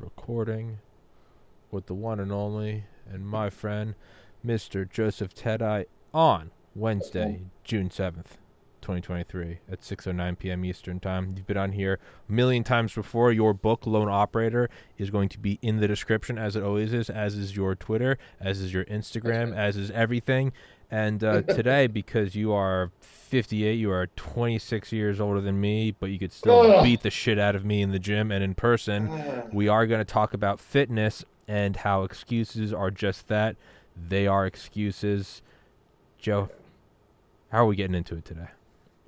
recording with the one and only and my friend, Mr. Joseph Teti, on Wednesday, June 7th, 2023 at 6.09 p.m. Eastern Time. You've been on here a million times before. Your book, Lone Operator, is going to be in the description, as it always is, as is your Twitter, as is your Instagram, as is everything. And uh, today, because you are 58, you are 26 years older than me, but you could still beat the shit out of me in the gym and in person. We are going to talk about fitness and how excuses are just that. They are excuses. Joe, how are we getting into it today?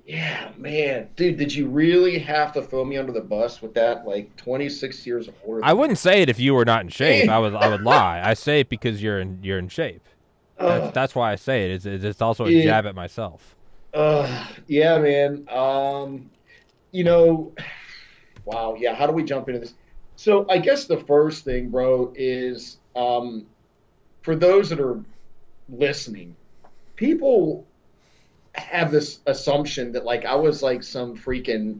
Yeah, man, dude, did you really have to throw me under the bus with that? Like 26 years older. I wouldn't say it if you were not in shape. I would I would lie. I say it because you're in you're in shape. That's, Ugh. that's why I say it. It's, it's also a Yeah. jab at myself. Uh, yeah, man. Um, you know, wow. Yeah. How do we jump into this? So I guess the first thing, bro, is um, for those that are listening, people have this assumption that like I was like some freaking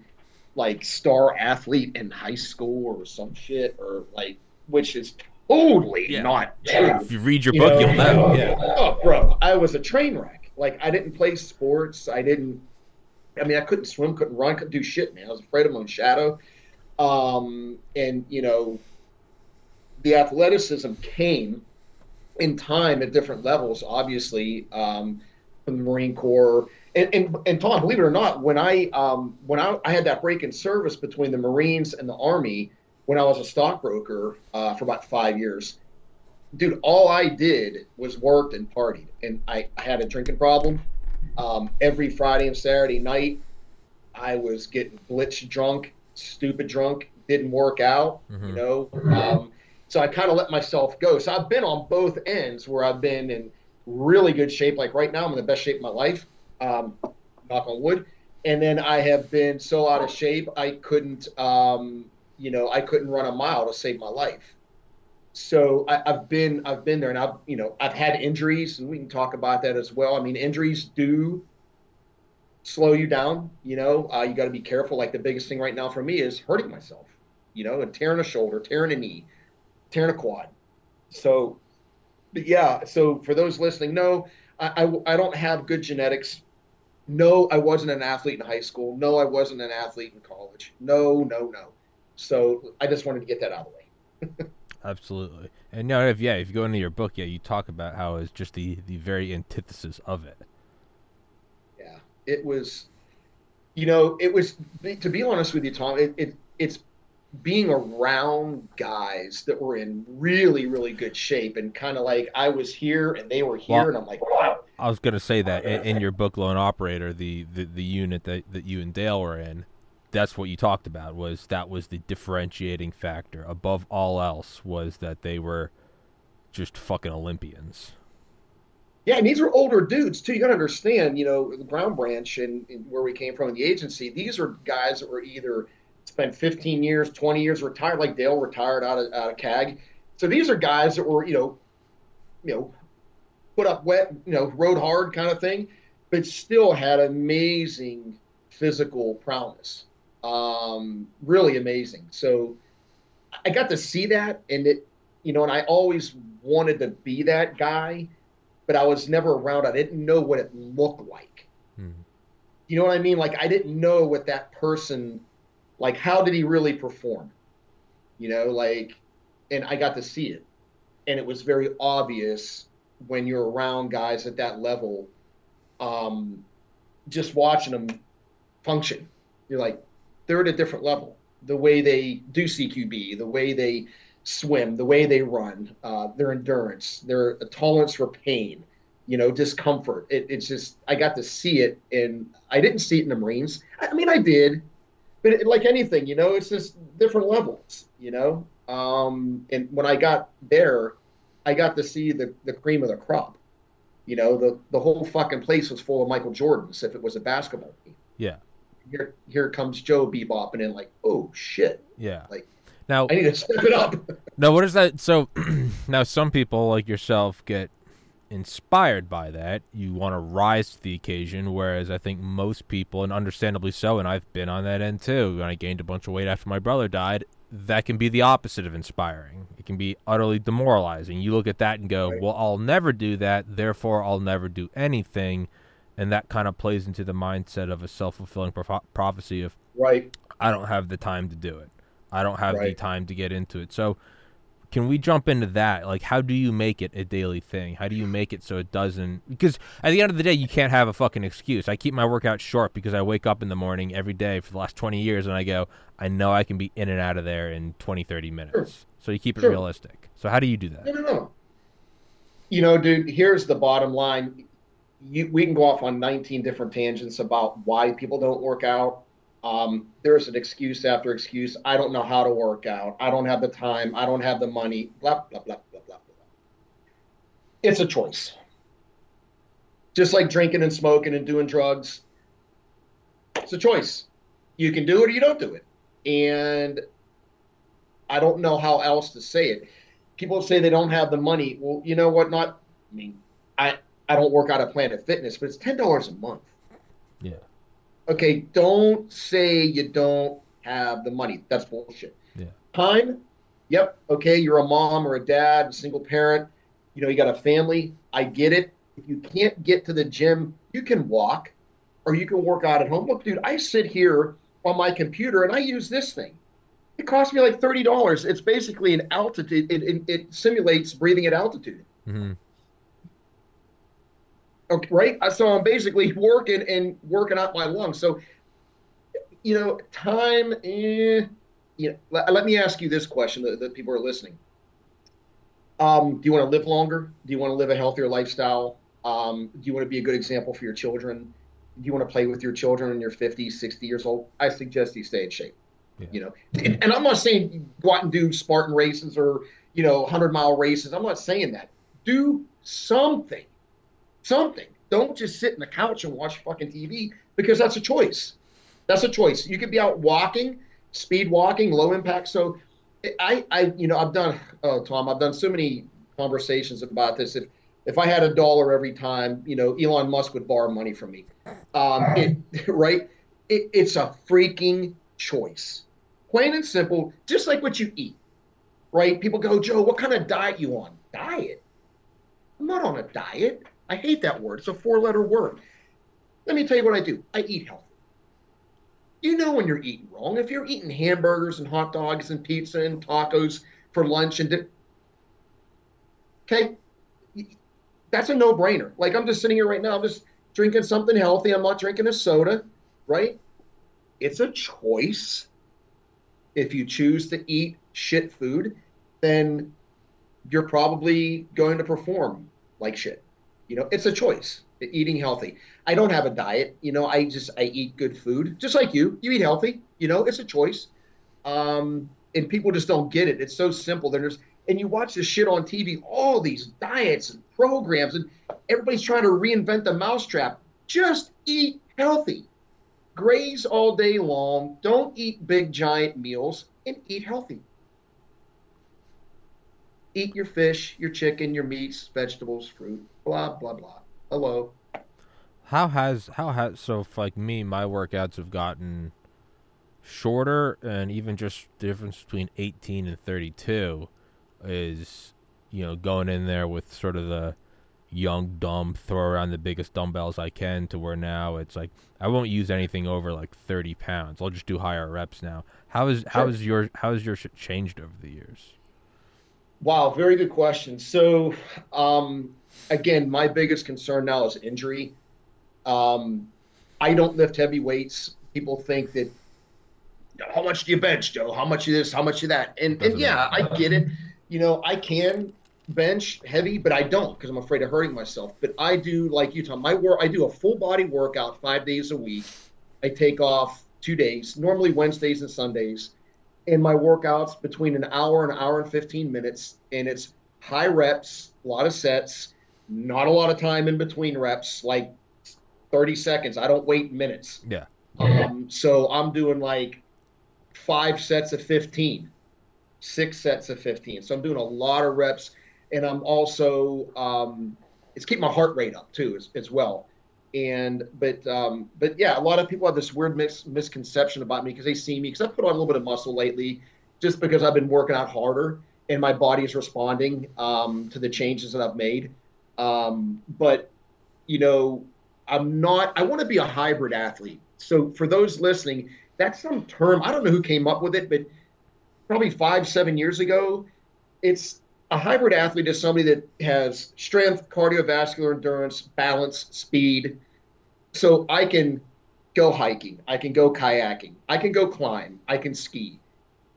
like star athlete in high school or some shit or like, which is totally Yeah. not true. If you read your You book, know? you'll know. Yeah. Oh, bro, I was a train wreck. Like I didn't play sports. I didn't. I mean, I couldn't swim, couldn't run, couldn't do shit, man. I was afraid of my own shadow. Um, and you know, the athleticism came in time at different levels. Obviously, um, from the Marine Corps. And, and, and Tom, believe it or not, when I um, when I, I had that break in service between the Marines and the Army, when I was a stockbroker uh, for about five years, dude, all I did was worked and partied, and I, I had a drinking problem. Um, every Friday and Saturday night, I was getting blitz drunk, stupid drunk, didn't work out, you Mhm. know. Um, so I kind of let myself go. So I've been on both ends where I've been in really good shape. Like right now, I'm in the best shape of my life. Um, knock on wood. And then I have been so out of shape, I couldn't, um, you know, I couldn't run a mile to save my life so I, I've been I've been there, and I've you know I've had injuries, and we can talk about that as well. I mean, injuries do slow you down. You know, uh, you got to be careful. Like the biggest thing right now for me is hurting myself. You know, and tearing a shoulder, tearing a knee, tearing a quad. So, but yeah. So for those listening, no, I, I I don't have good genetics. No, I wasn't an athlete in high school. No, I wasn't an athlete in college. No, no, no. So I just wanted to get that out of the way. Absolutely. And no, if yeah, if you go into your book, yeah, you talk about how it's just the the very antithesis of it. Yeah, it was, you know, it was to be honest with you, Tom. It, it it's being around guys that were in really really good shape and kind of like I was here and they were here Well- and I'm like, wow. I was gonna say that in, in your book, Lone Operator, the, the, the unit that, that you and Dale were in, that's what you talked about. Was that was the differentiating factor above all else was that they were just fucking Olympians. Yeah, and these are older dudes too. You got to understand, you know, the Ground Branch and, and where we came from in the agency. These are guys that were either spent 15 years, 20 years retired, like Dale retired out of out of CAG. So these are guys that were, you know, you know, put up wet, you know, rode hard kind of thing, but still had amazing physical prowess. Um, really amazing. So I got to see that, and it, you know, and I always wanted to be that guy but I was never around. I didn't know what it looked like. Hmm. You know what I mean? Like I didn't know what that person, like how did he really perform? You know, like, and I got to see it, and it was very obvious when you're around guys at that level, um, just watching them function. You're like, they're at a different level. The way they do CQB, the way they swim, the way they run, uh, their endurance, their tolerance for pain, you know, discomfort. It, it's just I got to see it, and I didn't see it in the Marines. I mean, I did, but it, like anything, you know, it's just different levels, you know. Um, and when I got there, I got to see the the cream of the crop. You know, the the whole fucking place was full of Michael Jordans. If it was a basketball team, Yeah, here here comes Joe bebopping in, like, oh shit, yeah. Like- now, I need to step it up. now what is that? So now some people like yourself get inspired by that. You want to rise to the occasion, whereas I think most people, and understandably so, and I've been on that end too. When I gained a bunch of weight after my brother died, that can be the opposite of inspiring. It can be utterly demoralizing. You look at that and go, Right. "Well, I'll never do that. Therefore, I'll never do anything." And that kind of plays into the mindset of a self-fulfilling proph- prophecy of Right. I don't have the time to do it. I don't have the time to get into it. So, can we jump into that? Like, how do you make it a daily thing? How do you make it so it doesn't? Because at the end of the day, you can't have a fucking excuse. I keep my workout short because I wake up in the morning every day for the last 20 years and I go, I know I can be in and out of there in 20, 30 minutes. So, you keep it Sure. realistic. So, how do you do that? No, no, no. You know, dude, here's the bottom line. You, we can go off on 19 different tangents about why people don't work out. Um, there's an excuse after excuse. I don't know how to work out. I don't have the time. I don't have the money. Blah, blah, blah, blah, blah, blah. It's a choice. Just like drinking and smoking and doing drugs, it's a choice. You can do it or you don't do it. And I don't know how else to say it people say they don't have the money. Well, you know what? Not, I mean, I I don't work out at Planet Fitness, but it's ten dollars a month. Okay, don't say you don't have the money. That's bullshit. Yeah. Time. Yep. Okay, you're a mom or a dad, a single parent. You know, you got a family. I get it. If you can't get to the gym, you can walk, or you can work out at home. Look, dude, I sit here on my computer and I use this thing. It cost me like thirty dollars. It's basically an altitude. It, it, it simulates breathing at altitude. hmm Okay, right. Uh, So I'm basically working and working out my lungs. So, you know, time. Eh, you know, let, let me ask you this question that, that people are listening. Um, do you want to live longer? Do you want to live a healthier lifestyle? Um, do you want to be a good example for your children? Do you want to play with your children when you're 50, 60 years old? I suggest you stay in shape. Yeah. You know, and, and I'm not saying go out and do Spartan races or you know 100 mile races. I'm not saying that. Do something, something. Don't just sit in the couch and watch fucking TV because that's a choice. That's a choice. You could be out walking, speed walking, low impact. So, I, I, you know, I've done, oh, Tom, I've done so many conversations about this. If, if I had a dollar every time, you know, Elon Musk would borrow money from me. Um, it, right? It, it's a freaking choice, plain and simple. Just like what you eat, right? People go, Joe, what kind of diet you on? Diet? I'm not on a diet. I hate that word. It's a four-letter word. Let me tell you what I do. I eat healthy you know when you're eating wrong. If you're eating hamburgers and hot dogs and pizza and tacos for lunch and di- okay, that's a no-brainer. Like I'm just sitting here right now, I'm just drinking something healthy. I'm not drinking a soda, right? It's a choice. If you choose to eat shit food, then you're probably going to perform like shit. You know, it's a choice. Eating healthy. I don't have a diet. You know, I just I eat good food, just like you. You eat healthy. You know, it's a choice. Um, and people just don't get it. It's so simple. There's and you watch this shit on TV, all these diets and programs, and everybody's trying to reinvent the mousetrap. Just eat healthy. Graze all day long. Don't eat big giant meals and eat healthy. Eat your fish, your chicken, your meats, vegetables, fruit, blah blah blah. Hello. How has how has so like me, my workouts have gotten shorter, and even just the difference between eighteen and thirty-two is you know going in there with sort of the young dumb throw around the biggest dumbbells I can to where now it's like I won't use anything over like thirty pounds. I'll just do higher reps now. How is how is your how has your shit changed over the years? Wow, very good question. So, um, again, my biggest concern now is injury. Um, I don't lift heavy weights. People think that how much do you bench, Joe? How much of this? How much of that? And and Doesn't yeah, I get it. You know, I can bench heavy, but I don't because I'm afraid of hurting myself. But I do like you, Tom. My work, I do a full body workout five days a week. I take off two days, normally Wednesdays and Sundays, and my workouts between an hour and an hour and 15 minutes, and it's high reps, a lot of sets, not a lot of time in between reps, like 30 seconds. I don't wait minutes. Yeah. Um, so I'm doing like five sets of 15, six sets of 15. So I'm doing a lot of reps, and I'm also um, it's keeping my heart rate up too as, as well. And but um, but yeah, a lot of people have this weird mis- misconception about me because they see me because I put on a little bit of muscle lately, just because I've been working out harder and my body is responding um, to the changes that I've made. Um, but you know, I'm not. I want to be a hybrid athlete. So for those listening, that's some term. I don't know who came up with it, but probably five, seven years ago, it's a hybrid athlete is somebody that has strength, cardiovascular endurance, balance, speed. So I can go hiking, I can go kayaking, I can go climb, I can ski.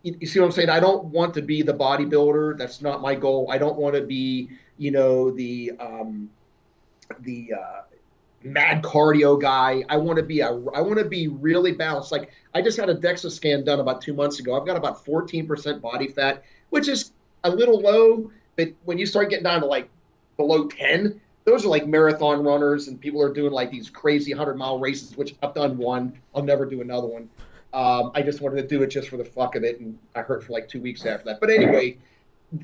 You, see what I'm saying? I don't want to be the bodybuilder. That's not my goal. I don't want to be, you know, the um, the uh, mad cardio guy. I want to be a I want to be really balanced. Like I just had a DEXA scan done about two months ago. I've got about 14% body fat, which is a little low, but when you start getting down to like below 10, those are like marathon runners and people are doing like these crazy 100 mile races, which I've done one. I'll never do another one. Um, I just wanted to do it just for the fuck of it, and I hurt for like two weeks after that. But anyway,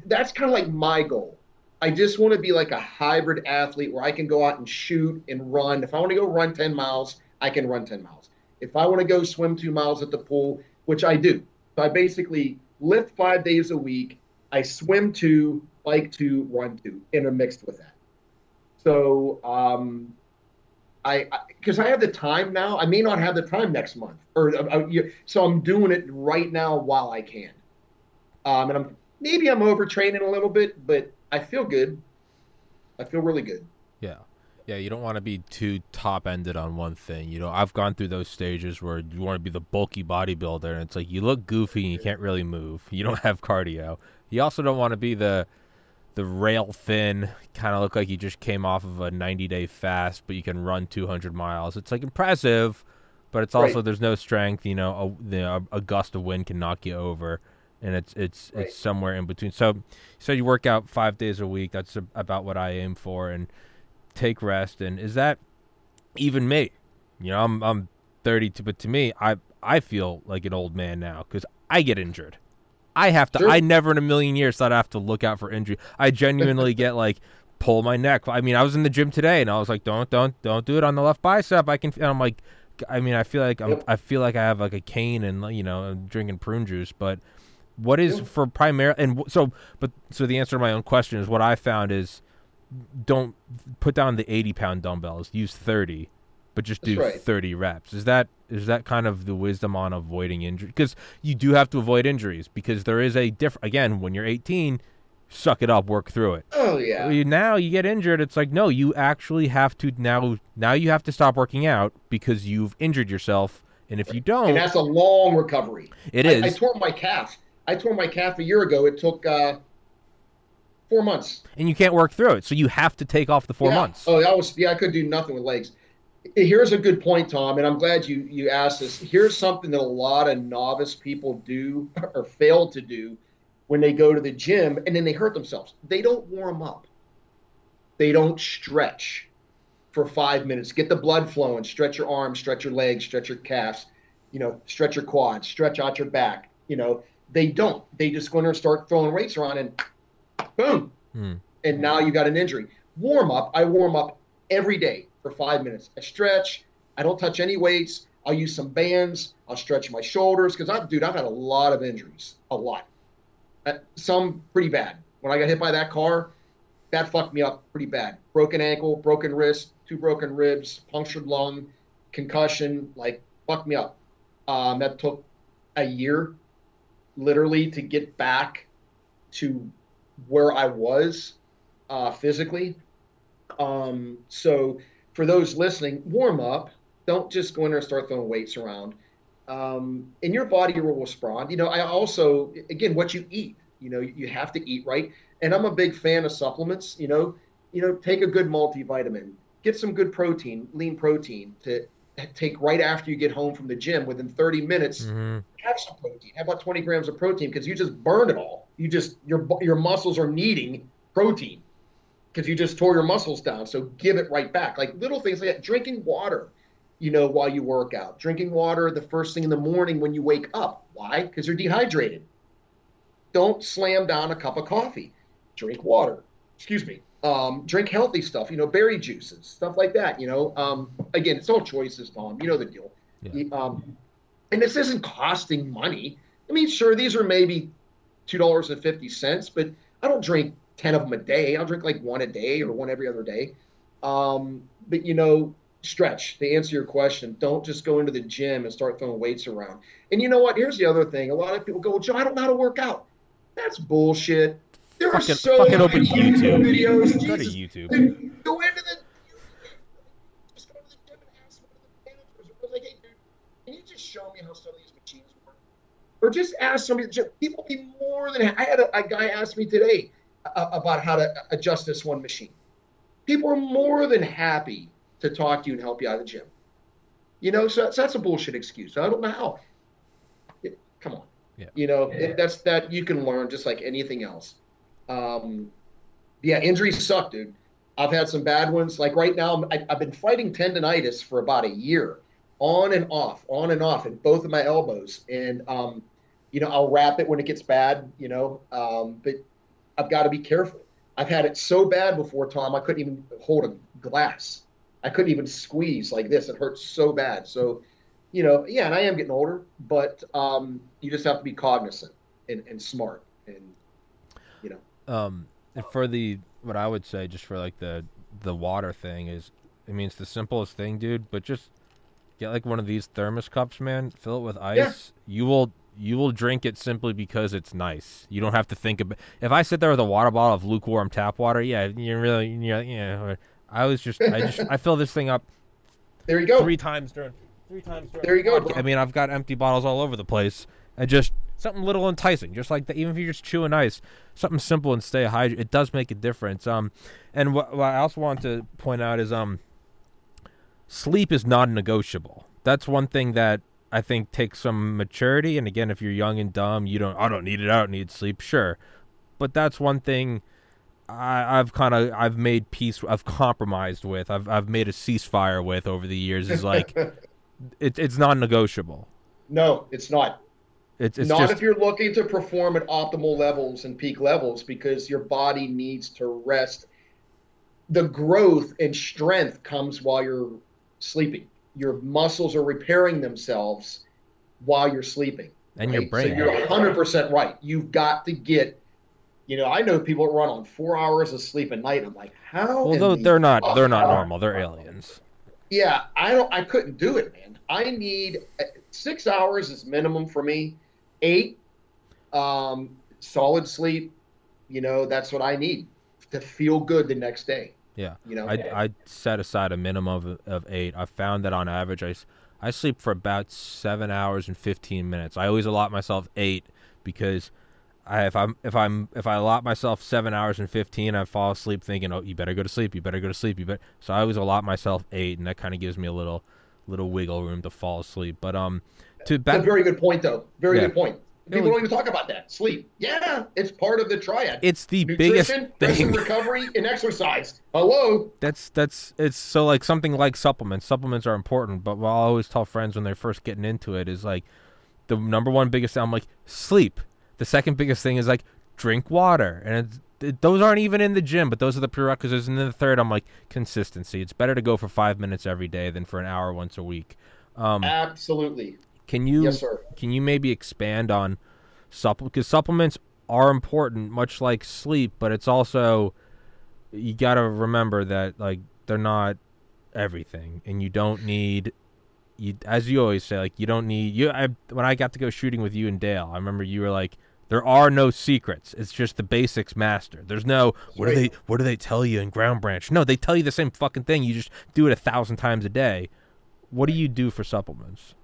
that's kind of like my goal. I just want to be like a hybrid athlete where I can go out and shoot and run. If I want to go run 10 miles, I can run 10 miles. If I want to go swim two miles at the pool, which I do, so I basically lift five days a week. I swim two, bike two, run two, intermixed with that. So um, I because I, I, have the time now. I may not have the time next month, or uh, uh so I'm doing it right now while I can. Um, and I'm maybe I'm overtraining a little bit, but I feel good. I feel really good. Yeah. Yeah, you don't want to be too top ended on one thing. You know, I've gone through those stages where you want to be the bulky bodybuilder and it's like you look goofy and you can't really move. You don't have cardio. You also don't want to be the the rail thin, kind of look like you just came off of a 90 day fast, but you can run 200 miles. It's like impressive, but it's also right. there's no strength. You know, a, the, a gust of wind can knock you over and it's it's right. it's somewhere in between. So, so you work out five days a week. That's a, about what I aim for, and take rest. And is that even me? You know, I'm I'm 32, but to me, I I feel like an old man now because I get injured. I have to. Sure. I never in a million years thought I have to look out for injury. I genuinely get like pull my neck. I mean, I was in the gym today and I was like, don't don't don't do it on the left bicep. I can. And I'm like. I mean, I feel like I'm, yep. I feel like I have like a cane and you know drinking prune juice, but what is yeah. for primary and so but so the answer to my own question is what I found is don't put down the 80 pound dumbbells use 30 but just do right. 30 reps is that is that kind of the wisdom on avoiding injury because you do have to avoid injuries because there is a different again when you're 18 suck it up work through it oh yeah now you get injured it's like no you actually have to now now you have to stop working out because you've injured yourself and if you don't and that's a long recovery It is. I, I tore my calf I tore my calf a year ago. It took uh, four months. And you can't work through it, so you have to take off the four yeah. months. Oh, I was yeah, I could do nothing with legs. Here's a good point, Tom, and I'm glad you you asked this. Here's something that a lot of novice people do or fail to do when they go to the gym and then they hurt themselves. They don't warm up. They don't stretch for five minutes. Get the blood flowing. Stretch your arms, stretch your legs, stretch your calves. You know, stretch your quads, stretch out your back. You know, they don't. They just go in there and start throwing weights around and boom. Hmm. And now you got an injury. Warm up. I warm up every day for five minutes. I stretch. I don't touch any weights. I'll use some bands. I'll stretch my shoulders because I've, dude, I've had a lot of injuries, a lot. Uh, some pretty bad. When I got hit by that car, that fucked me up pretty bad. Broken ankle, broken wrist, two broken ribs, punctured lung, concussion, like fucked me up. Um, that took a year literally to get back to where I was uh, physically. Um, so for those listening, warm up. Don't just go in there and start throwing weights around. Um, and your body will respond. You know, I also, again, what you eat. You know, you have to eat right. And I'm a big fan of supplements. You know, you know, take a good multivitamin, get some good protein, lean protein to take right after you get home from the gym within 30 minutes mm-hmm. have some protein have about 20 grams of protein because you just burn it all you just your your muscles are needing protein because you just tore your muscles down so give it right back like little things like that drinking water you know while you work out drinking water the first thing in the morning when you wake up why because you're dehydrated don't slam down a cup of coffee drink water excuse me um, drink healthy stuff, you know, berry juices, stuff like that. You know, um, again, it's all choices, Tom. You know the deal. Yeah. Um, and this isn't costing money. I mean, sure, these are maybe two dollars and fifty cents, but I don't drink ten of them a day. I'll drink like one a day or one every other day. Um, but you know, stretch to answer your question. Don't just go into the gym and start throwing weights around. And you know what? Here's the other thing. A lot of people go, well, Joe, I don't know how to work out. That's bullshit. There Fucking- are so fucking many open YouTube. videos. Go to YouTube. dude, Go into the just go to the gym and ask one of the managers. Or like, hey, dude, can you just show me how some of these machines work? Or just ask somebody. at the gym. People be more than. I had a, a guy ask me today about how to adjust this one machine. People are more than happy to talk to you and help you out of the gym. You know, so that's, that's a bullshit excuse. I don't know how. It- come on. Yeah. You know, it, that's that you can learn just like anything else. Um, yeah, injuries suck, dude. I've had some bad ones. Like right now, I, I've been fighting tendonitis for about a year, on and off, on and off, in both of my elbows. And um, you know, I'll wrap it when it gets bad. You know, um, but I've got to be careful. I've had it so bad before, Tom. I couldn't even hold a glass. I couldn't even squeeze like this. It hurts so bad. So, you know, yeah, and I am getting older, but um, you just have to be cognizant and, and smart. And you know, um and for the what I would say just for like the the water thing is I mean it's the simplest thing, dude, but just get like one of these thermos cups, man, fill it with ice. You will you will drink it simply because it's nice. You don't have to think about if I sit there with a water bottle of lukewarm tap water, yeah, you really you yeah, I was just I just I fill this thing up there you go. three times during three times during There you go, bro. I mean, I've got empty bottles all over the place, and just something little enticing, just like that. Even if you're just chewing ice, something simple and stay hydrated. It does make a difference. Um, and what, what I also want to point out is um, sleep is non-negotiable. That's one thing that I think takes some maturity. And again, if you're young and dumb, you don't. I don't need it. I don't need sleep. Sure, but that's one thing. I, I've kind of I've made peace. I've compromised with. I've I've made a ceasefire with over the years. Is like it, it's non-negotiable. no, it's not. It's it's not just if you're looking to perform at optimal levels and peak levels because your body needs to rest. The growth and strength comes while you're sleeping. Your muscles are repairing themselves while you're sleeping. and your brain. So you're 100% right. You've got to get, you know, I know people that run on four hours of sleep a night. I'm like, how? well, in though the they're not they're not normal. They're aliens. Yeah, I don't. I couldn't do it, man. I need uh, six hours is minimum for me. Eight, um, solid sleep. You know, that's what I need to feel good the next day. Yeah. You know, I I set aside a minimum of, of eight. I found that on average, I, I sleep for about seven hours and fifteen minutes. I always allot myself eight because I, if I'm if I'm if I allot myself seven hours and fifteen, I fall asleep thinking, oh, you better go to sleep. You better go to sleep. You better. So I always allot myself eight, and that kind of gives me a little little wiggle room to fall asleep. But um, to That's a very good point, though. Very Yeah. good point. People don't even talk about that. Sleep. Yeah, it's part of the triad. it's the biggest Nutrition, and thing. recovery, and exercise. Hello. That's that's it's so like something like supplements. Supplements are important, but what I always tell friends when they're first getting into it is like the number one biggest thing. I'm like sleep. The second biggest thing is like drink water, and it's, it, those aren't even in the gym, but those are the prerequisites. And then the third, I'm like consistency. It's better to go for five minutes every day than for an hour once a week. Um, Absolutely. Can you Yes, sir. can you maybe expand on supplements? Because supplements are important, much like sleep, but it's also you got to remember that like they're not everything, and you don't need you as you always say like you don't need you. I when I got to go shooting with you and Dale, I remember you were like. There are no secrets. It's just the basics master. There's no what do they what do they tell you in ground branch? No, they tell you the same fucking thing. You just do it a thousand times a day. What do you do for supplements?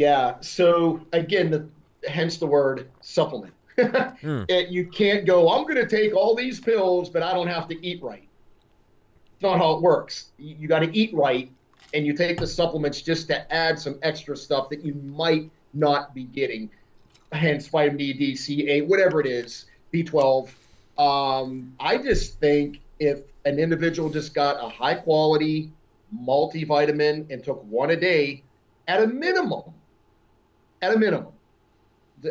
Yeah. So again, the, hence the word supplement. Hmm. It- you can't go. I'm going to take all these pills, but I don't have to eat right. It's not how it works. You, you got to eat right, and you take the supplements just to add some extra stuff that you might not be getting. Hence, vitamin D, D, C, A, whatever it is, B12. Um, I just think if an individual just got a high quality multivitamin and took one a day, at a minimum, at a minimum,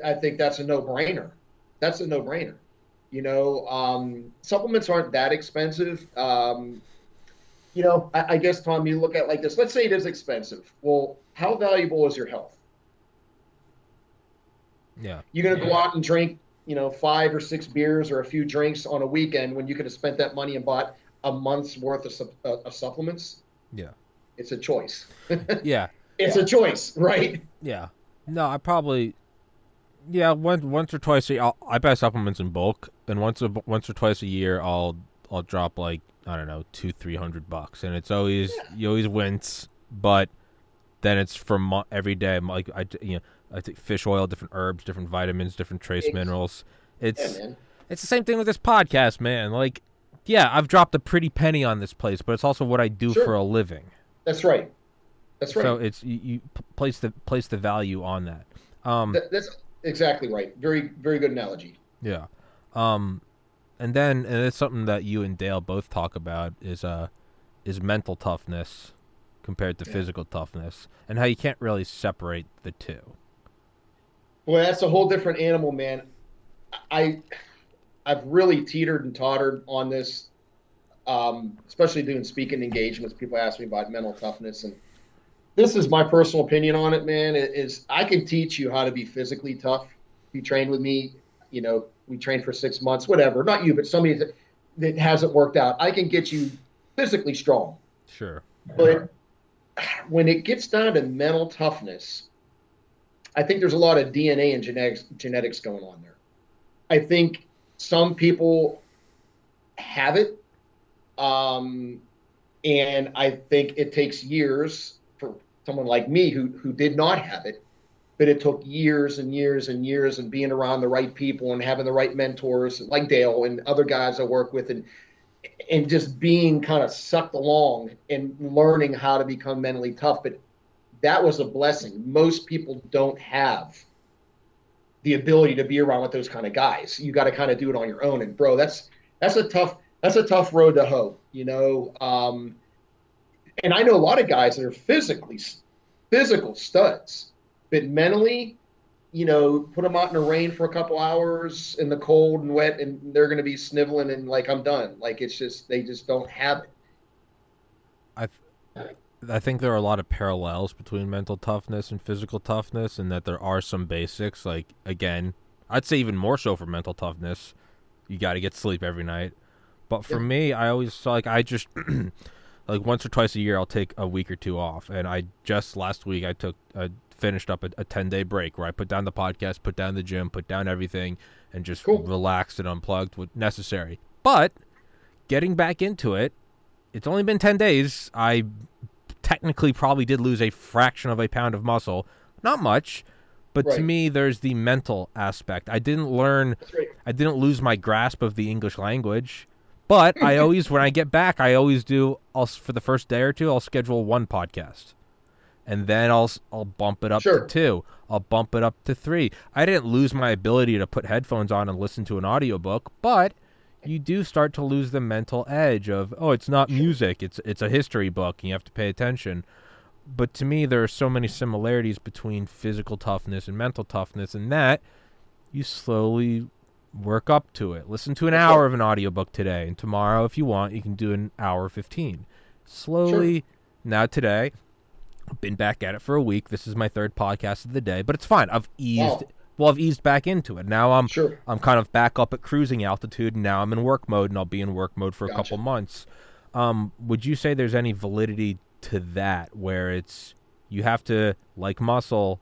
I think that's a no-brainer. That's a no-brainer. You know, um, supplements aren't that expensive. Um, you know, I, I guess Tom, you look at it like this. Let's say it is expensive. Well, how valuable is your health? Yeah. You're going to go out and drink, you know, five or six beers or a few drinks on a weekend when you could have spent that money and bought a month's worth of, uh, of supplements. Yeah. It's a choice. Yeah. It's a choice, right? Yeah. No, I probably. Yeah, once once or twice a year, I'll, I buy supplements in bulk, and once a, once or twice a year, I'll I'll drop like I don't know two three hundred bucks, and it's always you always wince, but then it's for mo- every day. Like I you know I take fish oil, different herbs, different vitamins, different trace minerals. It's man. it's the same thing with this podcast, man. Like, yeah, I've dropped a pretty penny on this place, but it's also what I do Sure. for a living. That's right. That's right. So it's you, you place the place the value on that. Um, That- that's exactly right. Very, very good analogy. Yeah. Um and then and it's something that you and Dale both talk about is uh is mental toughness compared to Yeah. physical toughness and how you can't really separate the two. Well, that's a whole different animal, man. I, I've really teetered and tottered on this, um, especially doing speaking engagements. People ask me about mental toughness, and this is my personal opinion on it, man. It is I can teach you how to be physically tough. If you train with me, you know, we trained for six months, whatever. Not you, but somebody that, that hasn't worked out. I can get you physically strong. Sure. But when it gets down to mental toughness, I think there's a lot of DNA and genetics genetics going on there. I think some people have it, um, and I think it takes years someone like me who who did not have it, but it took years and years and years and being around the right people and having the right mentors like Dale and other guys I work with and and just being kind of sucked along and learning how to become mentally tough. But that was a blessing. Most people don't have the ability to be around with those kind of guys. You got to kind of do it on your own. And bro, that's that's a tough that's a tough road to hoe. You know, um, and I know a lot of guys that are physically physical studs, but mentally, you know, put them out in the rain for a couple hours in the cold and wet, and they're going to be sniveling and like I'm done. Like it's just they just don't have it. I I think there are a lot of parallels between mental toughness and physical toughness and that there are some basics like again, I'd say even more so for mental toughness. You got to get sleep every night. But for Yeah. me, I always saw like I just like once or twice a year I'll take a week or two off and I just last week I took I finished up a, a 10 day break where I put down the podcast, put down the gym, put down everything and just Cool. relaxed and unplugged what necessary. But getting back into it, it's only been 10 days. I technically probably did lose a fraction of a pound of muscle. Not much, but to me there's the mental aspect. I didn't learn right. I didn't lose my grasp of the English language, but I always, when I get back, I always do. I'll for the first day or two, I'll schedule one podcast, and then I'll I'll bump it up Sure. to two. I'll bump it up to three. I didn't lose my ability to put headphones on and listen to an audiobook, but you do start to lose the mental edge of oh, it's not music, it's it's a history book, and you have to pay attention. But to me, there are so many similarities between physical toughness and mental toughness, and that you slowly work up to it. Listen to an hour of an audiobook today, and tomorrow, if you want, you can do an hour 15. Slowly, now today, I've been back at it for a week. This is my third podcast of the day, but it's fine. I've eased, Wow. well, I've eased back into it. Now I'm, Sure. I'm kind of back up at cruising altitude, and now I'm in work mode, and I'll be in work mode for a Gotcha. couple months. Um, would you say there's any validity to that, where it's you have to like muscle?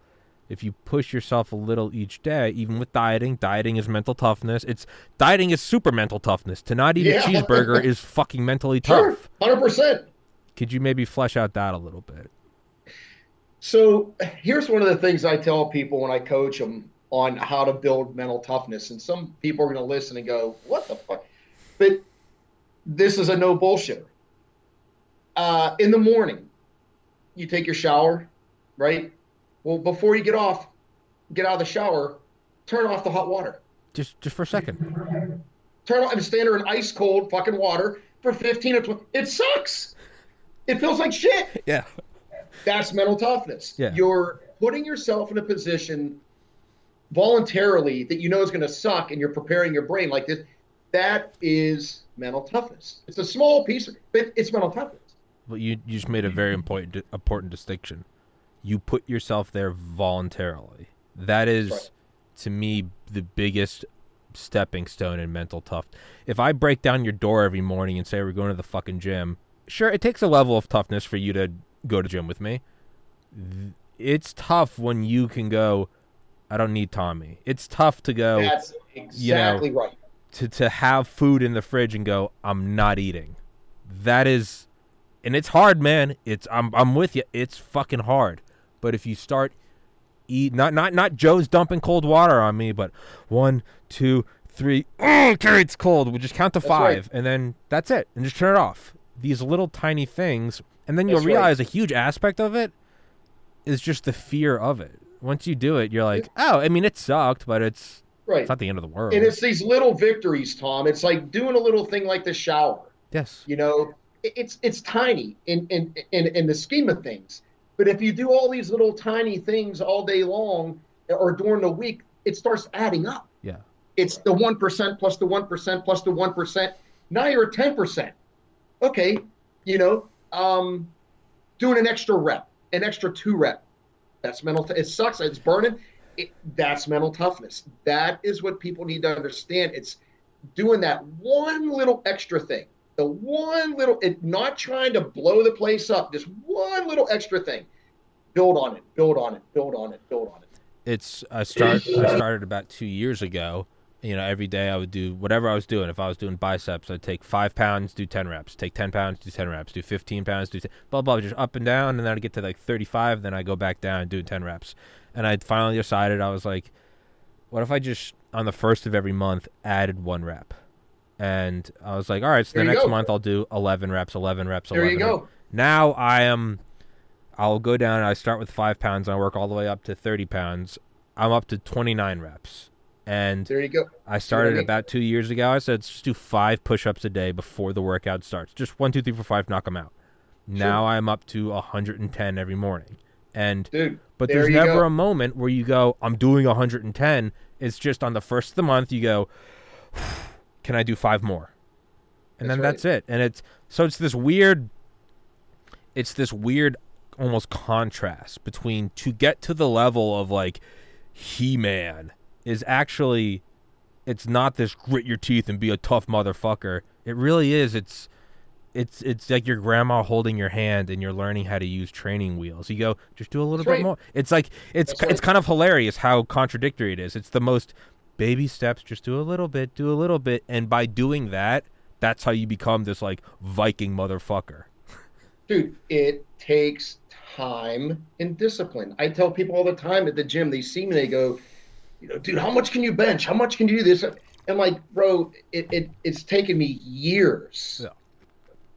If you push yourself a little each day, even with dieting, dieting is mental toughness. It's dieting is super mental toughness. To not eat Yeah. a cheeseburger is fucking mentally tough. Hundred percent. Could you maybe flesh out that a little bit? So here's one of the things I tell people when I coach them on how to build mental toughness. And some people are going to listen and go, "What the fuck?" But this is a no bullshit. Uh, in the morning, you take your shower, right? Well, before you get off, get out of the shower, turn off the hot water. Just just for a second. Turn off. and stand there in ice cold fucking water for 15 or 20. It sucks. It feels like shit. Yeah. That's mental toughness. Yeah. You're putting yourself in a position voluntarily that you know is going to suck and you're preparing your brain like this. That is mental toughness. It's a small piece, but it's mental toughness. But you, you just made a very important important distinction. You put yourself there voluntarily. That is Right. to me the biggest stepping stone in mental tough. If I break down your door every morning and say we're going to the fucking gym, sure, it takes a level of toughness for you to go to gym with me. It's tough when you can go. I don't need Tommy. It's tough to go. That's exactly you know, right. To to have food in the fridge and go. I'm not eating. That is, and it's hard, man. It's I'm I'm with you. It's fucking hard. But if you start eat not not not Joe's dumping cold water on me, but one, two, three. Oh, it's cold. We just count to That's five, right. and then that's it, and just turn it off. These little tiny things, and then you'll That's right. realize a huge aspect of it is just the fear of it. Once you do it, you're like, oh, I mean, it sucked, but it's Right. it's not the end of the world. And it's these little victories, Tom. It's like doing a little thing like the shower. yes, You know, it's it's tiny in in in, in the scheme of things. But if you do all these little tiny things all day long or during the week, it starts adding up. yeah, It's the one percent plus the one percent plus the one percent. Now you're at ten percent. Okay, you know, um, doing an extra rep, an extra two rep. That's mental. T- it sucks. It's burning. It, that's mental toughness. That is what people need to understand. It's doing that one little extra thing. The one little, it, not trying to blow the place up. Just one little extra thing. Build on it. Build on it. Build on it. Build on it. it's I start I started about two years ago. You know, every day I would do whatever I was doing. If I was doing biceps, I'd take five pounds, do ten reps. Take ten pounds, do ten reps. Do fifteen pounds, do 10, blah blah, just up and down, and then I'd get to like thirty-five. Then I go back down and do ten reps. And I finally decided I was like, what if I just on the first of every month added one rep? And I was like, all right, so There the next go. month I'll do eleven reps, eleven reps, There eleven. you reps. go. Now I am. I'll go down. and I start with five pounds. And I work all the way up to thirty pounds. I'm up to twenty nine reps, and There you go. I started mean? about two years ago. I said just do five push ups a day before the workout starts. Just one, two, three, four, five, knock them out. Now I'm up to hundred and ten every morning, and Dude. but there there's you never go. a moment where you go, I'm doing 110. It's just on the first of the month you go, can I do five more? And That's then right. that's it. And it's so it's this weird it's this weird almost contrast between to get to the level of like He-Man is actually it's not this grit your teeth and be a tough motherfucker. It really is. It's it's it's like your grandma holding your hand and you're learning how to use training wheels. You go, just do a little That's bit right. more. It's like it's That's it's right. kind of hilarious how contradictory it is. It's the most baby steps, just do a little bit, do a little bit, and by doing that, that's how you become this like Viking motherfucker. Dude, it takes time and discipline. I tell people all the time at the gym, they see me, they go, you know, dude, how much can you bench? How much can you do this? I'm like, bro, it, it it's taken me years. Yeah.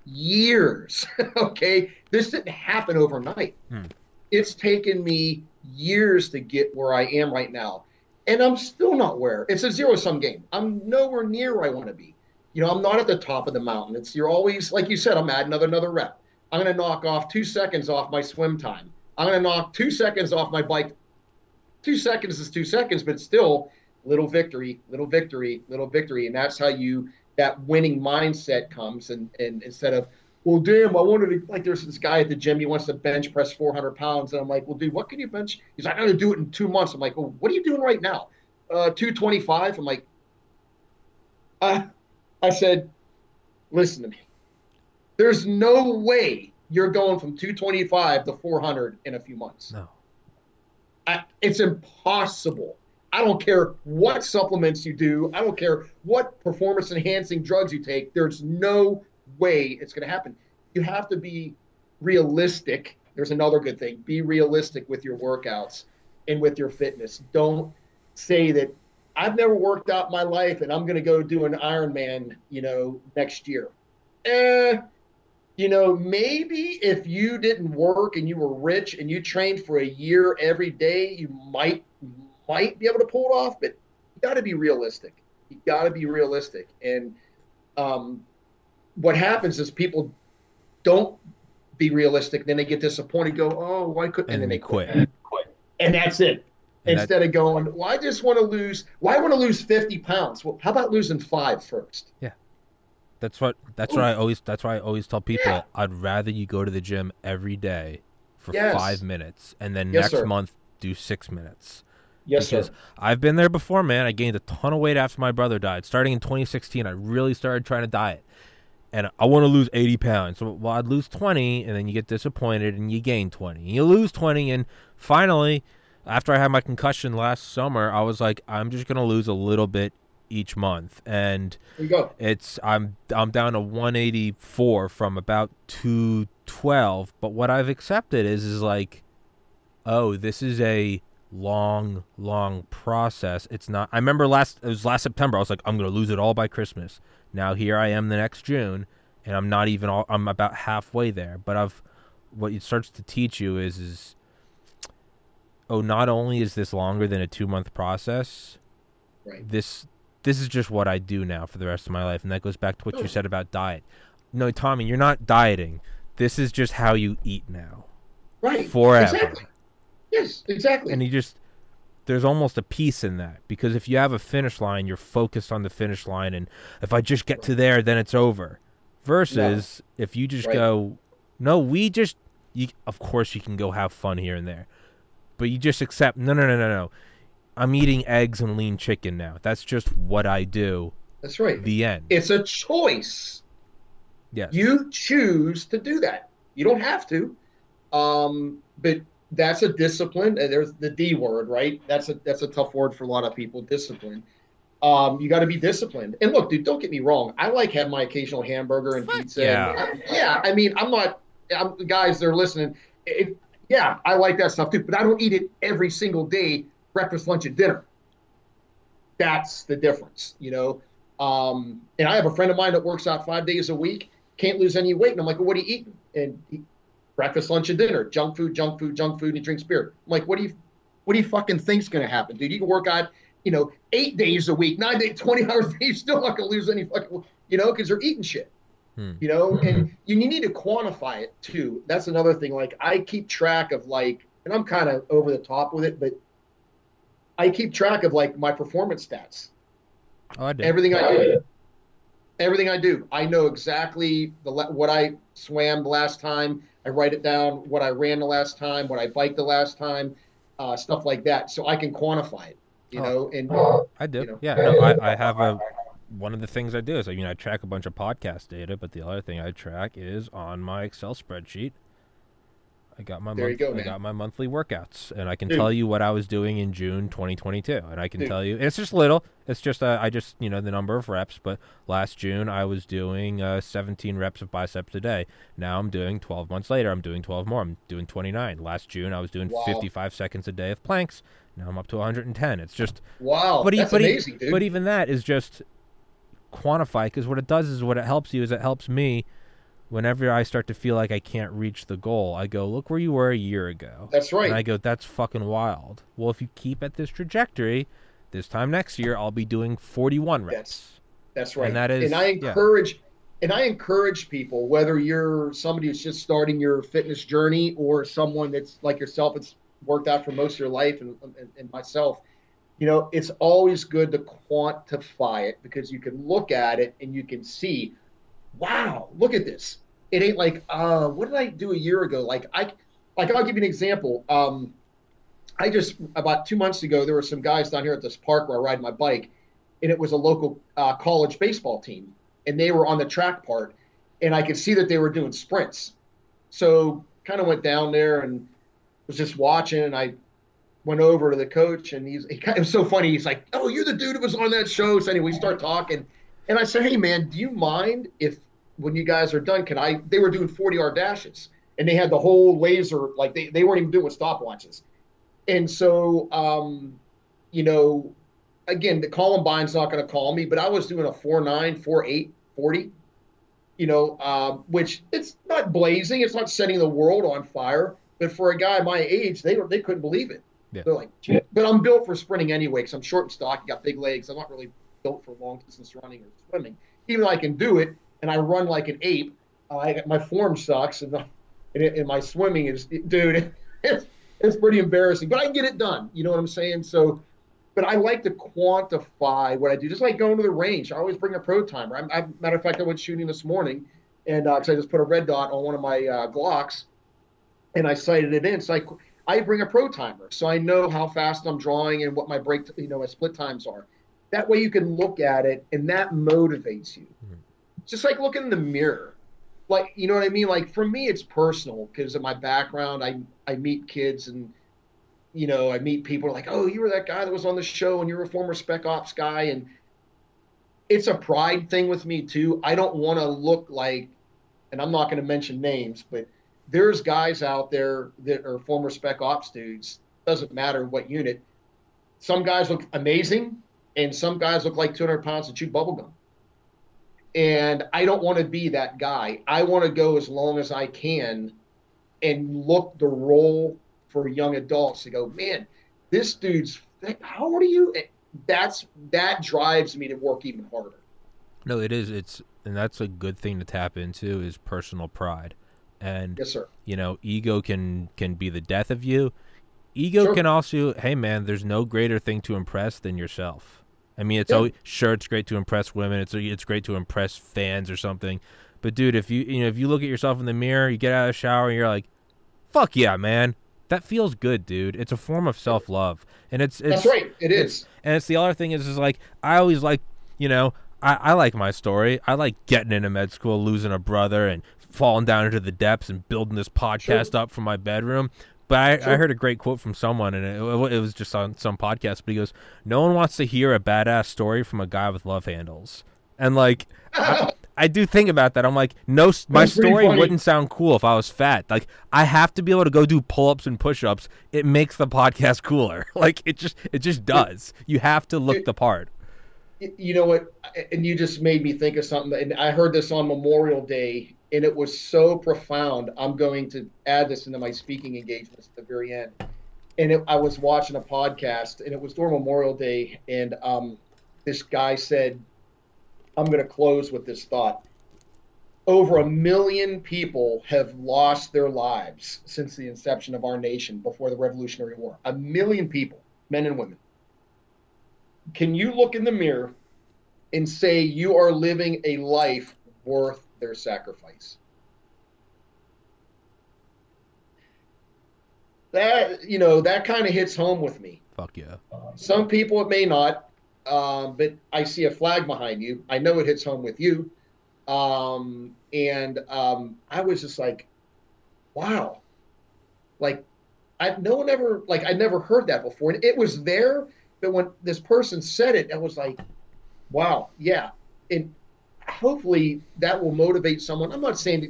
Years. okay. This didn't happen overnight. Hmm. It's taken me years to get where I am right now. And I'm still not where it's a zero sum game. I'm nowhere near where I want to be. You know, I'm not at the top of the mountain. It's you're always like you said, I'm adding another another rep. I'm going to knock off two seconds off my swim time. I'm going to knock two seconds off my bike. Two seconds is two seconds, but still little victory, little victory, little victory. And that's how you, that winning mindset comes. And, and instead of, well, damn, I wanted to, like, there's this guy at the gym, he wants to bench press 400 pounds. And I'm like, well, dude, what can you bench? He's like, I'm going to do it in two months. I'm like, well, what are you doing right now? Uh, 225. I'm like, uh, I said, listen to me. There's no way you're going from 225 to 400 in a few months. No. I, it's impossible. I don't care what supplements you do. I don't care what performance enhancing drugs you take. There's no way it's going to happen. You have to be realistic. There's another good thing. Be realistic with your workouts and with your fitness. Don't say that I've never worked out my life and I'm going to go do an Ironman, you know, next year. Eh, you know, maybe if you didn't work and you were rich and you trained for a year every day, you might might be able to pull it off. But you got to be realistic. You got to be realistic. And um, what happens is people don't be realistic. Then they get disappointed. Go, oh, why couldn't? And then they they quit. quit. Quit. And that's it. And that- Instead of going, well, I just want to lose. Why well, want to lose fifty pounds? Well, how about losing five first? Yeah, That's what that's what I always that's why I always tell people Yeah. I'd rather you go to the gym every day for Yes. five minutes and then Yes, next sir. month do six minutes. Yes, because sir. I've been there before, man. I gained a ton of weight after my brother died. Starting in 2016, I really started trying to diet. And I want to lose 80 pounds. So, well, I'd lose 20, and then you get disappointed and you gain 20. And You lose 20, and finally, after I had my concussion last summer, I was like, I'm just going to lose a little bit each month. And There you go. it's I'm I'm down to 184 from about 212. But what I've accepted is is like, oh, this is a long, long process. It's not. I remember last it was last September. I was like, I'm gonna lose it all by Christmas. Now here I am the next June, and I'm not even all. I'm about halfway there. But I've what it starts to teach you is is oh, not only is this longer than a two month process, Right. this this is just what I do now for the rest of my life, and that goes back to what Oh. you said about diet. No, Tommy, you're not dieting. This is just how you eat now, Right. forever. Exactly. Yes, exactly. And you just there's almost a peace in that because if you have a finish line, you're focused on the finish line, and if I just get to there, then it's over. Versus if you just Right. go, no, we just, you, of course you can go have fun here and there, but you just accept, no, no, no, no, no. I'm eating eggs and lean chicken now. That's just what I do. That's right. The end. It's a choice. yes. You choose to do that. You don't have to. Um, but that's a discipline. And there's the D word, right? That's a that's a tough word for a lot of people. Discipline. Um, you got to be disciplined. And look, dude, don't get me wrong. I like having my occasional hamburger and Fuck pizza. yeah. And, yeah. I mean, I'm not. I'm, guys, they're listening. It, yeah, I like that stuff too. But I don't eat it every single day, breakfast, lunch, and dinner. That's the difference, you know. Um, and I have a friend of mine that works out five days a week, can't lose any weight. And I'm like, well, what are you eating? And he, breakfast, lunch, and dinner, junk food, junk food, junk food, and he drinks beer. I'm like, what do you, what do you fucking think's going to happen, dude? You can work out, you know, eight days a week, nine days, 20 hours a day, you're still not going to lose any fucking, you know, because they're eating shit. Hmm. You know, and you, you need to quantify it too. That's another thing. Like I keep track of like, and I'm kind of over the top with it, but I keep track of like my performance stats Oh, I did. everything I do. Everything I do, I know exactly the what I swam the last time. I write it down. What I ran the last time. What I biked the last time. Uh, stuff like that, so I can quantify it. You Oh. know, and I do. you know. Yeah. No, I, I have a. One of the things I do is, I mean, I track a bunch of podcast data, but the other thing I track is on my Excel spreadsheet. I got my There you month, go, I got my monthly workouts, and I can Dude. tell you what I was doing in June 2022, and I can Dude. tell you, it's just little. It's just uh, I just you know the number of reps. But last June I was doing uh, 17 reps of biceps a day. Now I'm doing 12 months later. I'm doing 12 more. I'm doing 29. Last June I was doing Wow. 55 seconds a day of planks. Now I'm up to 110. It's just wow, but, that's but, amazing, dude. but even that is just quantify because what it does is what it helps you is it helps me whenever I start to feel like I can't reach the goal. I go, look where you were a year ago. that's right. And I go, that's fucking wild. Well, if you keep at this trajectory, this time next year I'll be doing 41 reps. That's- That's right. And that is- and I yeah. encourage and I encourage people, whether you're somebody who's just starting your fitness journey or someone that's like yourself, it's worked out for most of your life and, and, and myself, you know, it's always good to quantify it because you can look at it and you can see, wow, look at this. It ain't like, uh, what did I do a year ago? Like I like I'll give you an example. Um, I just about two months ago, there were some guys down here at this park where I ride my bike, and it was a local uh, college baseball team, and they were on the track part, and I could see that they were doing sprints. So kind of went down there and was just watching, and I went over to the coach, and he's he kind it was so funny. He's like, "Oh, you're the dude who was on that show." So anyway, we start talking, and I said, "Hey, man, do you mind if when you guys are done, can I?" They were doing 40 yard dashes, and they had the whole laser, like they they weren't even doing with stopwatches, and so um, you know again, the Combine's not going to call me, but I was doing a 4.9, 4.8, 40, you know, um, which it's not blazing. It's not setting the world on fire. But for a guy my age, they were they couldn't believe it. Yeah. They're like, but I'm built for sprinting anyway because I'm short and stocky, got big legs. I'm not really built for long distance running or swimming. Even though I can do it and I run like an ape, uh, I my form sucks and, and, it, and my swimming is, dude, it's, it's pretty embarrassing. But I get it done. You know what I'm saying? So but I like to quantify what I do, just like going to the range. I always bring a pro timer. I'm, I, matter of fact, I went shooting this morning, and because I just put a red dot on one of my uh, Glocks, and I sighted it in. So I, I bring a pro timer, so I know how fast I'm drawing and what my break, you know, my split times are. That way you can look at it and that motivates you. Mm-hmm. Just like looking in the mirror. Like, you know what I mean? Like for me, it's personal because of my background. I, I meet kids and, you know, I meet people like, oh, you were that guy that was on the show and you're a former spec ops guy. And it's a pride thing with me too. I don't want to look like, and I'm not going to mention names, but there's guys out there that are former spec ops dudes. Doesn't matter what unit. Some guys look amazing, and some guys look like 200 pounds of chewed bubblegum. And I don't want to be that guy. I want to go as long as I can and look the role for young adults to go, man, this dude's how old are you? that's that drives me to work even harder. No, it is. It's and that's a good thing to tap into is personal pride. And yes, sir. You know, ego can can be the death of you. Ego sure. can also, hey man, there's no greater thing to impress than yourself. I mean, it's yeah. always sure it's great to impress women. It's it's great to impress fans or something. But dude, if you you know if you look at yourself in the mirror, you get out of the shower, and you're like, "Fuck yeah, man! that feels good, dude. It's a form of self love, and it's, it's that's right. It is, and it's the other thing is is like I always like you know I, I like my story. I like getting into med school, losing a brother, and falling down into the depths and building this podcast sure. up from my bedroom. But I, sure. I, heard a great quote from someone, and it, it, was just on some podcast. But he goes, "No one wants to hear a badass story from a guy with love handles." And like, I, I do think about that. I'm like, no, my story wouldn't sound cool if I was fat. Like, I have to be able to go do pull ups and push ups. It makes the podcast cooler. Like, it just, it just does. You have to look the part. You know what? And you just made me think of something. And I heard this on Memorial Day, and it was so profound. I'm going to add this into my speaking engagements at the very end. And it, I was watching a podcast, and it was during Memorial Day, and um, this guy said, I'm going to close with this thought. Over a million people have lost their lives since the inception of our nation before the Revolutionary War. A million people, men and women. Can you look in the mirror and say you are living a life worth their sacrifice? That, you know, that kind of hits home with me. Fuck yeah. Some people it may not um, but I see a flag behind you. I know it hits home with you. Um, and um, I was just like, wow. Like, I no one ever like I never heard that before. And it was there, but when this person said it, I was like, wow, yeah. And hopefully that will motivate someone. I'm not saying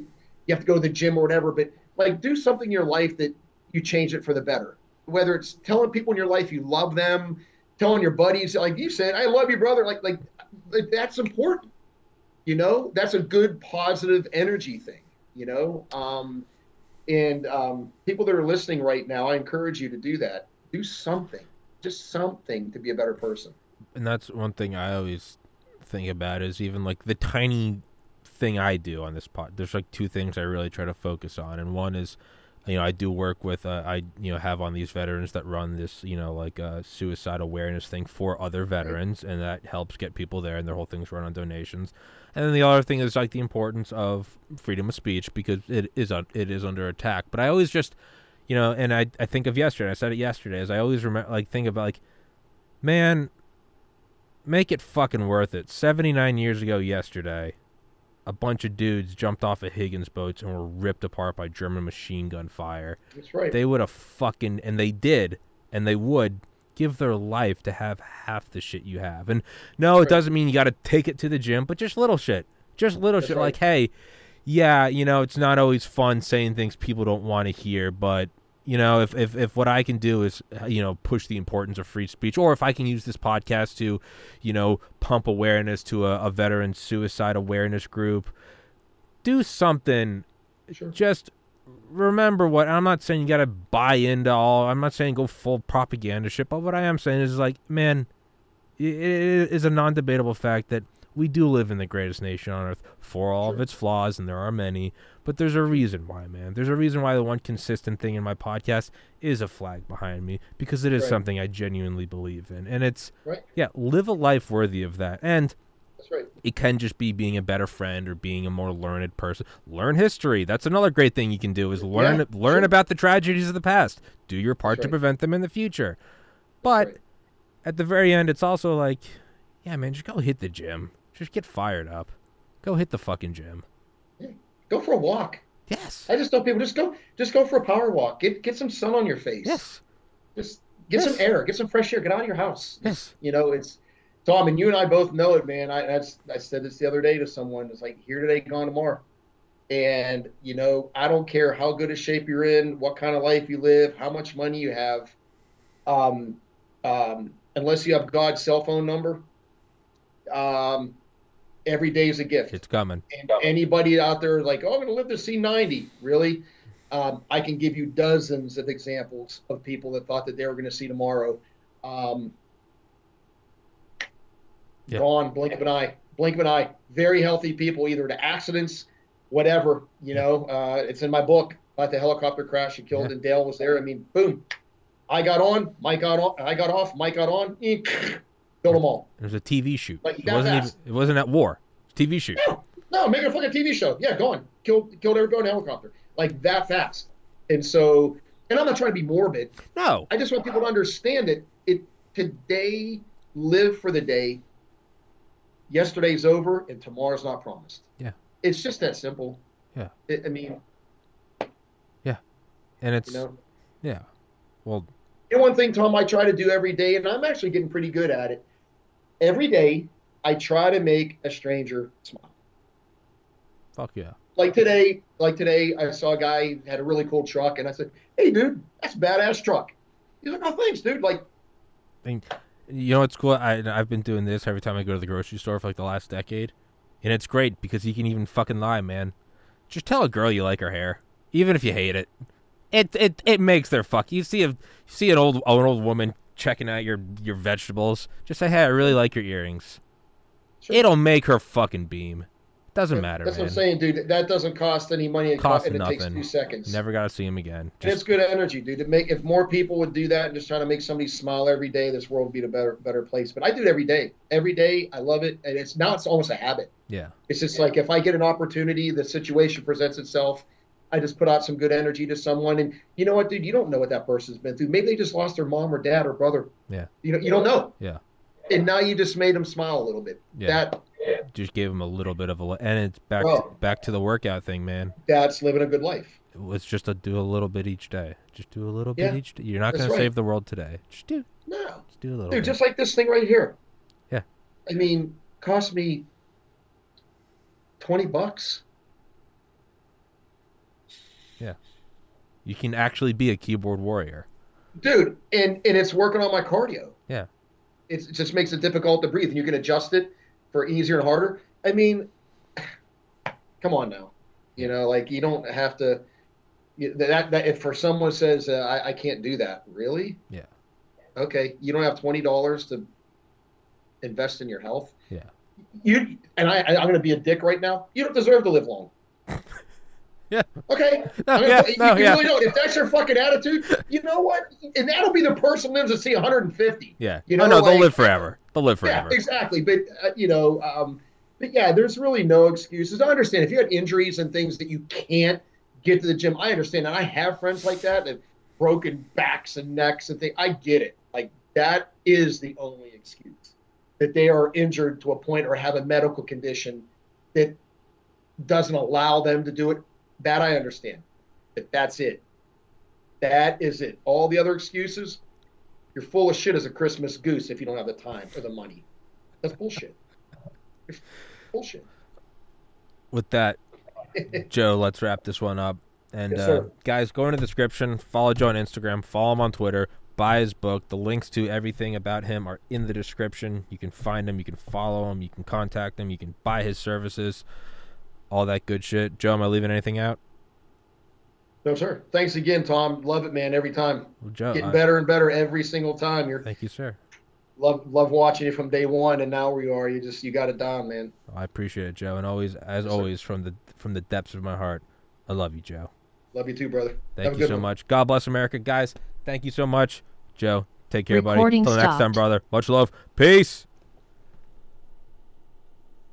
you have to go to the gym or whatever, but like do something in your life that you change it for the better. Whether it's telling people in your life you love them, telling your buddies, like you said, I love you, brother. Like, like, like that's important. You know, that's a good positive energy thing. You know, um, and um, people that are listening right now, I encourage you to do that. Do something, just something to be a better person. And that's one thing I always think about is even like the tiny thing I do on this pod. There's like two things I really try to focus on, and one is you know, I do work with, uh, I, you know, have on these veterans that run this, you know, like uh, suicide awareness thing for other veterans, and that helps get people there, and their whole thing's run on donations. And then the other thing is like the importance of freedom of speech because it is uh, it is under attack. But I always just, you know, and I I think of yesterday. I said it yesterday. As I always remember, like think about like, man, make it fucking worth it. Seventy nine years ago yesterday, a bunch of dudes jumped off of Higgins boats and were ripped apart by German machine gun fire. That's right. They would have fucking and they did and they would give their life to have half the shit you have. And no, That's it right. doesn't mean you got to take it to the gym, but just little shit. Just little That's shit right. like, "Hey, yeah, you know, it's not always fun saying things people don't want to hear, but you know if, if if what i can do is you know push the importance of free speech or if i can use this podcast to you know pump awareness to a, a veteran suicide awareness group do something sure. just remember what i'm not saying you got to buy into all i'm not saying go full propaganda shit but what i am saying is like man it, it is a non-debatable fact that we do live in the greatest nation on earth for all sure. of its flaws, and there are many. But there's a reason why, man. There's a reason why the one consistent thing in my podcast is a flag behind me because it is right. something I genuinely believe in, and it's right. yeah, live a life worthy of that. And That's right. It can just be being a better friend or being a more learned person. Learn history. That's another great thing you can do is learn Yeah, learn sure. about the tragedies of the past. Do your part That's to prevent them in the future. But right. at the very end, it's also like, yeah, man, just go hit the gym. Just get fired up. Go hit the fucking gym. Go for a walk. Yes. I just tell people just go just go for a power walk. Get get some sun on your face. Yes. Just get Yes. some air. Get some fresh air. Get out of your house. Yes. You know, it's Tom and you and I both know it, man. I that's, I said this the other day to someone. It's like here today, gone tomorrow. And you know, I don't care how good a shape you're in, what kind of life you live, how much money you have. Um, um, unless you have God's cell phone number, um, every day is a gift. It's coming. And anybody out there like, oh, I'm going to live to see 90, really? Um, I can give you dozens of examples of people that thought that they were going to see tomorrow. Um, Yeah. Gone, blink of an eye, blink of an eye. Very healthy people, either to accidents, whatever. You know, uh, it's in my book about the helicopter crash and killed, Yeah. and Dale was there. I mean, boom. I got on, Mike got on, I got off, Mike got on, killed them all. It was a TV shoot. Like, it wasn't even. It wasn't at war. TV shoot. No, no, make it a fucking TV show. Yeah, go on. Killed killed everybody in a helicopter. Like that fast. And so and I'm not trying to be morbid. No. I just want people to understand it. It today, live for the day. Yesterday's over and tomorrow's not promised. Yeah. It's just that simple. Yeah. It, I mean, Yeah. And it's you know. yeah. Well, And one thing, Tom, I try to do every day, and I'm actually getting pretty good at it. Every day, I try to make a stranger smile. fuck yeah. like today, like today, I saw a guy had a really cool truck, and I said, "Hey, dude, that's a badass truck." He's like, "Oh, thanks, dude." Like, thing. You know what's cool? I I've been doing this every time I go to the grocery store for like the last decade, and it's great because you can even fucking lie, man. Just tell a girl you like her hair, even if you hate it. It it it makes their fuck. You see a you see an old an old woman checking out your your vegetables. Just say, hey, I really like your earrings. sure. It'll make her fucking beam. Doesn't matter, That's man. what I'm saying, dude. That doesn't cost any money, and, Costs and it takes nothing. two seconds. Never gotta see him again. And it's good energy, dude. To make if more people would do that and just try to make somebody smile every day, this world would be a better better place. But I do it every day. Every day, I love it, and it's now it's almost a habit. yeah, It's just like if I get an opportunity, the situation presents itself. I just put out some good energy to someone, and you know what, dude? You don't know what that person's been through. Maybe they just lost their mom or dad or brother. Yeah. You know, you don't know. Yeah. And now you just made them smile a little bit. yeah. That just gave them a little bit of a, and it's back Bro. back to the workout thing, man. that's living a good life. It's just to do a little bit each day. Just do a little Yeah, bit each day. You're not going to save the world today. Just do, No, just do a little dude, bit. just like this thing right here. Yeah. I mean, cost me twenty bucks. You can actually be a keyboard warrior. dude and and it's working on my cardio Yeah. it's, it just makes it difficult to breathe and you can adjust it for easier and harder i mean come on now you know like you don't have to you- that that if for someone says uh, I, I can't do that really Yeah. okay you don't have $20 to invest in your health Yeah. you and i I- i'm going to be a dick right now you don't deserve to live long Yeah. okay No, I'm gonna- yeah, you, no, you yeah. really don't. If that's your fucking attitude, you know what? And that'll be the person lives to see 150. Yeah. You oh know, no, they'll live forever. They'll live Yeah, forever. exactly. But uh, you know, um, but yeah, there's really no excuses. I understand if you had injuries and things that you can't get to the gym. I understand, and I have friends like that that have broken backs and necks and things. I get it. Like that is the only excuse that they are injured to a point or have a medical condition that doesn't allow them to do it. That I understand. But that's it. That is it. All the other excuses, you're full of shit as a Christmas goose if you don't have the time or the money. That's bullshit. Bullshit. With that, Joe, let's wrap this one up. And Yes, uh, guys, go in the description. Follow Joe on Instagram. Follow him on Twitter. Buy his book. The links to everything about him are in the description. You can find him. You can follow him. You can contact him. You can buy his services. All that good shit. Joe, am I leaving anything out? No, sir. Thanks again, Tom. Love it, man. Every time. Well, Joe, Getting I- better and better every single time. You're thank you, sir. love love watching you from day one, and now where you are, you just you got it down, man. I appreciate it, Joe. And always, as Yes, sir. always, from the from the depths of my heart, I love you, Joe. Love you too, brother. Thank Have you so one. much. God bless America, guys. Thank you so much, Joe. Take care, buddy. Until next time, brother. Much love. Peace.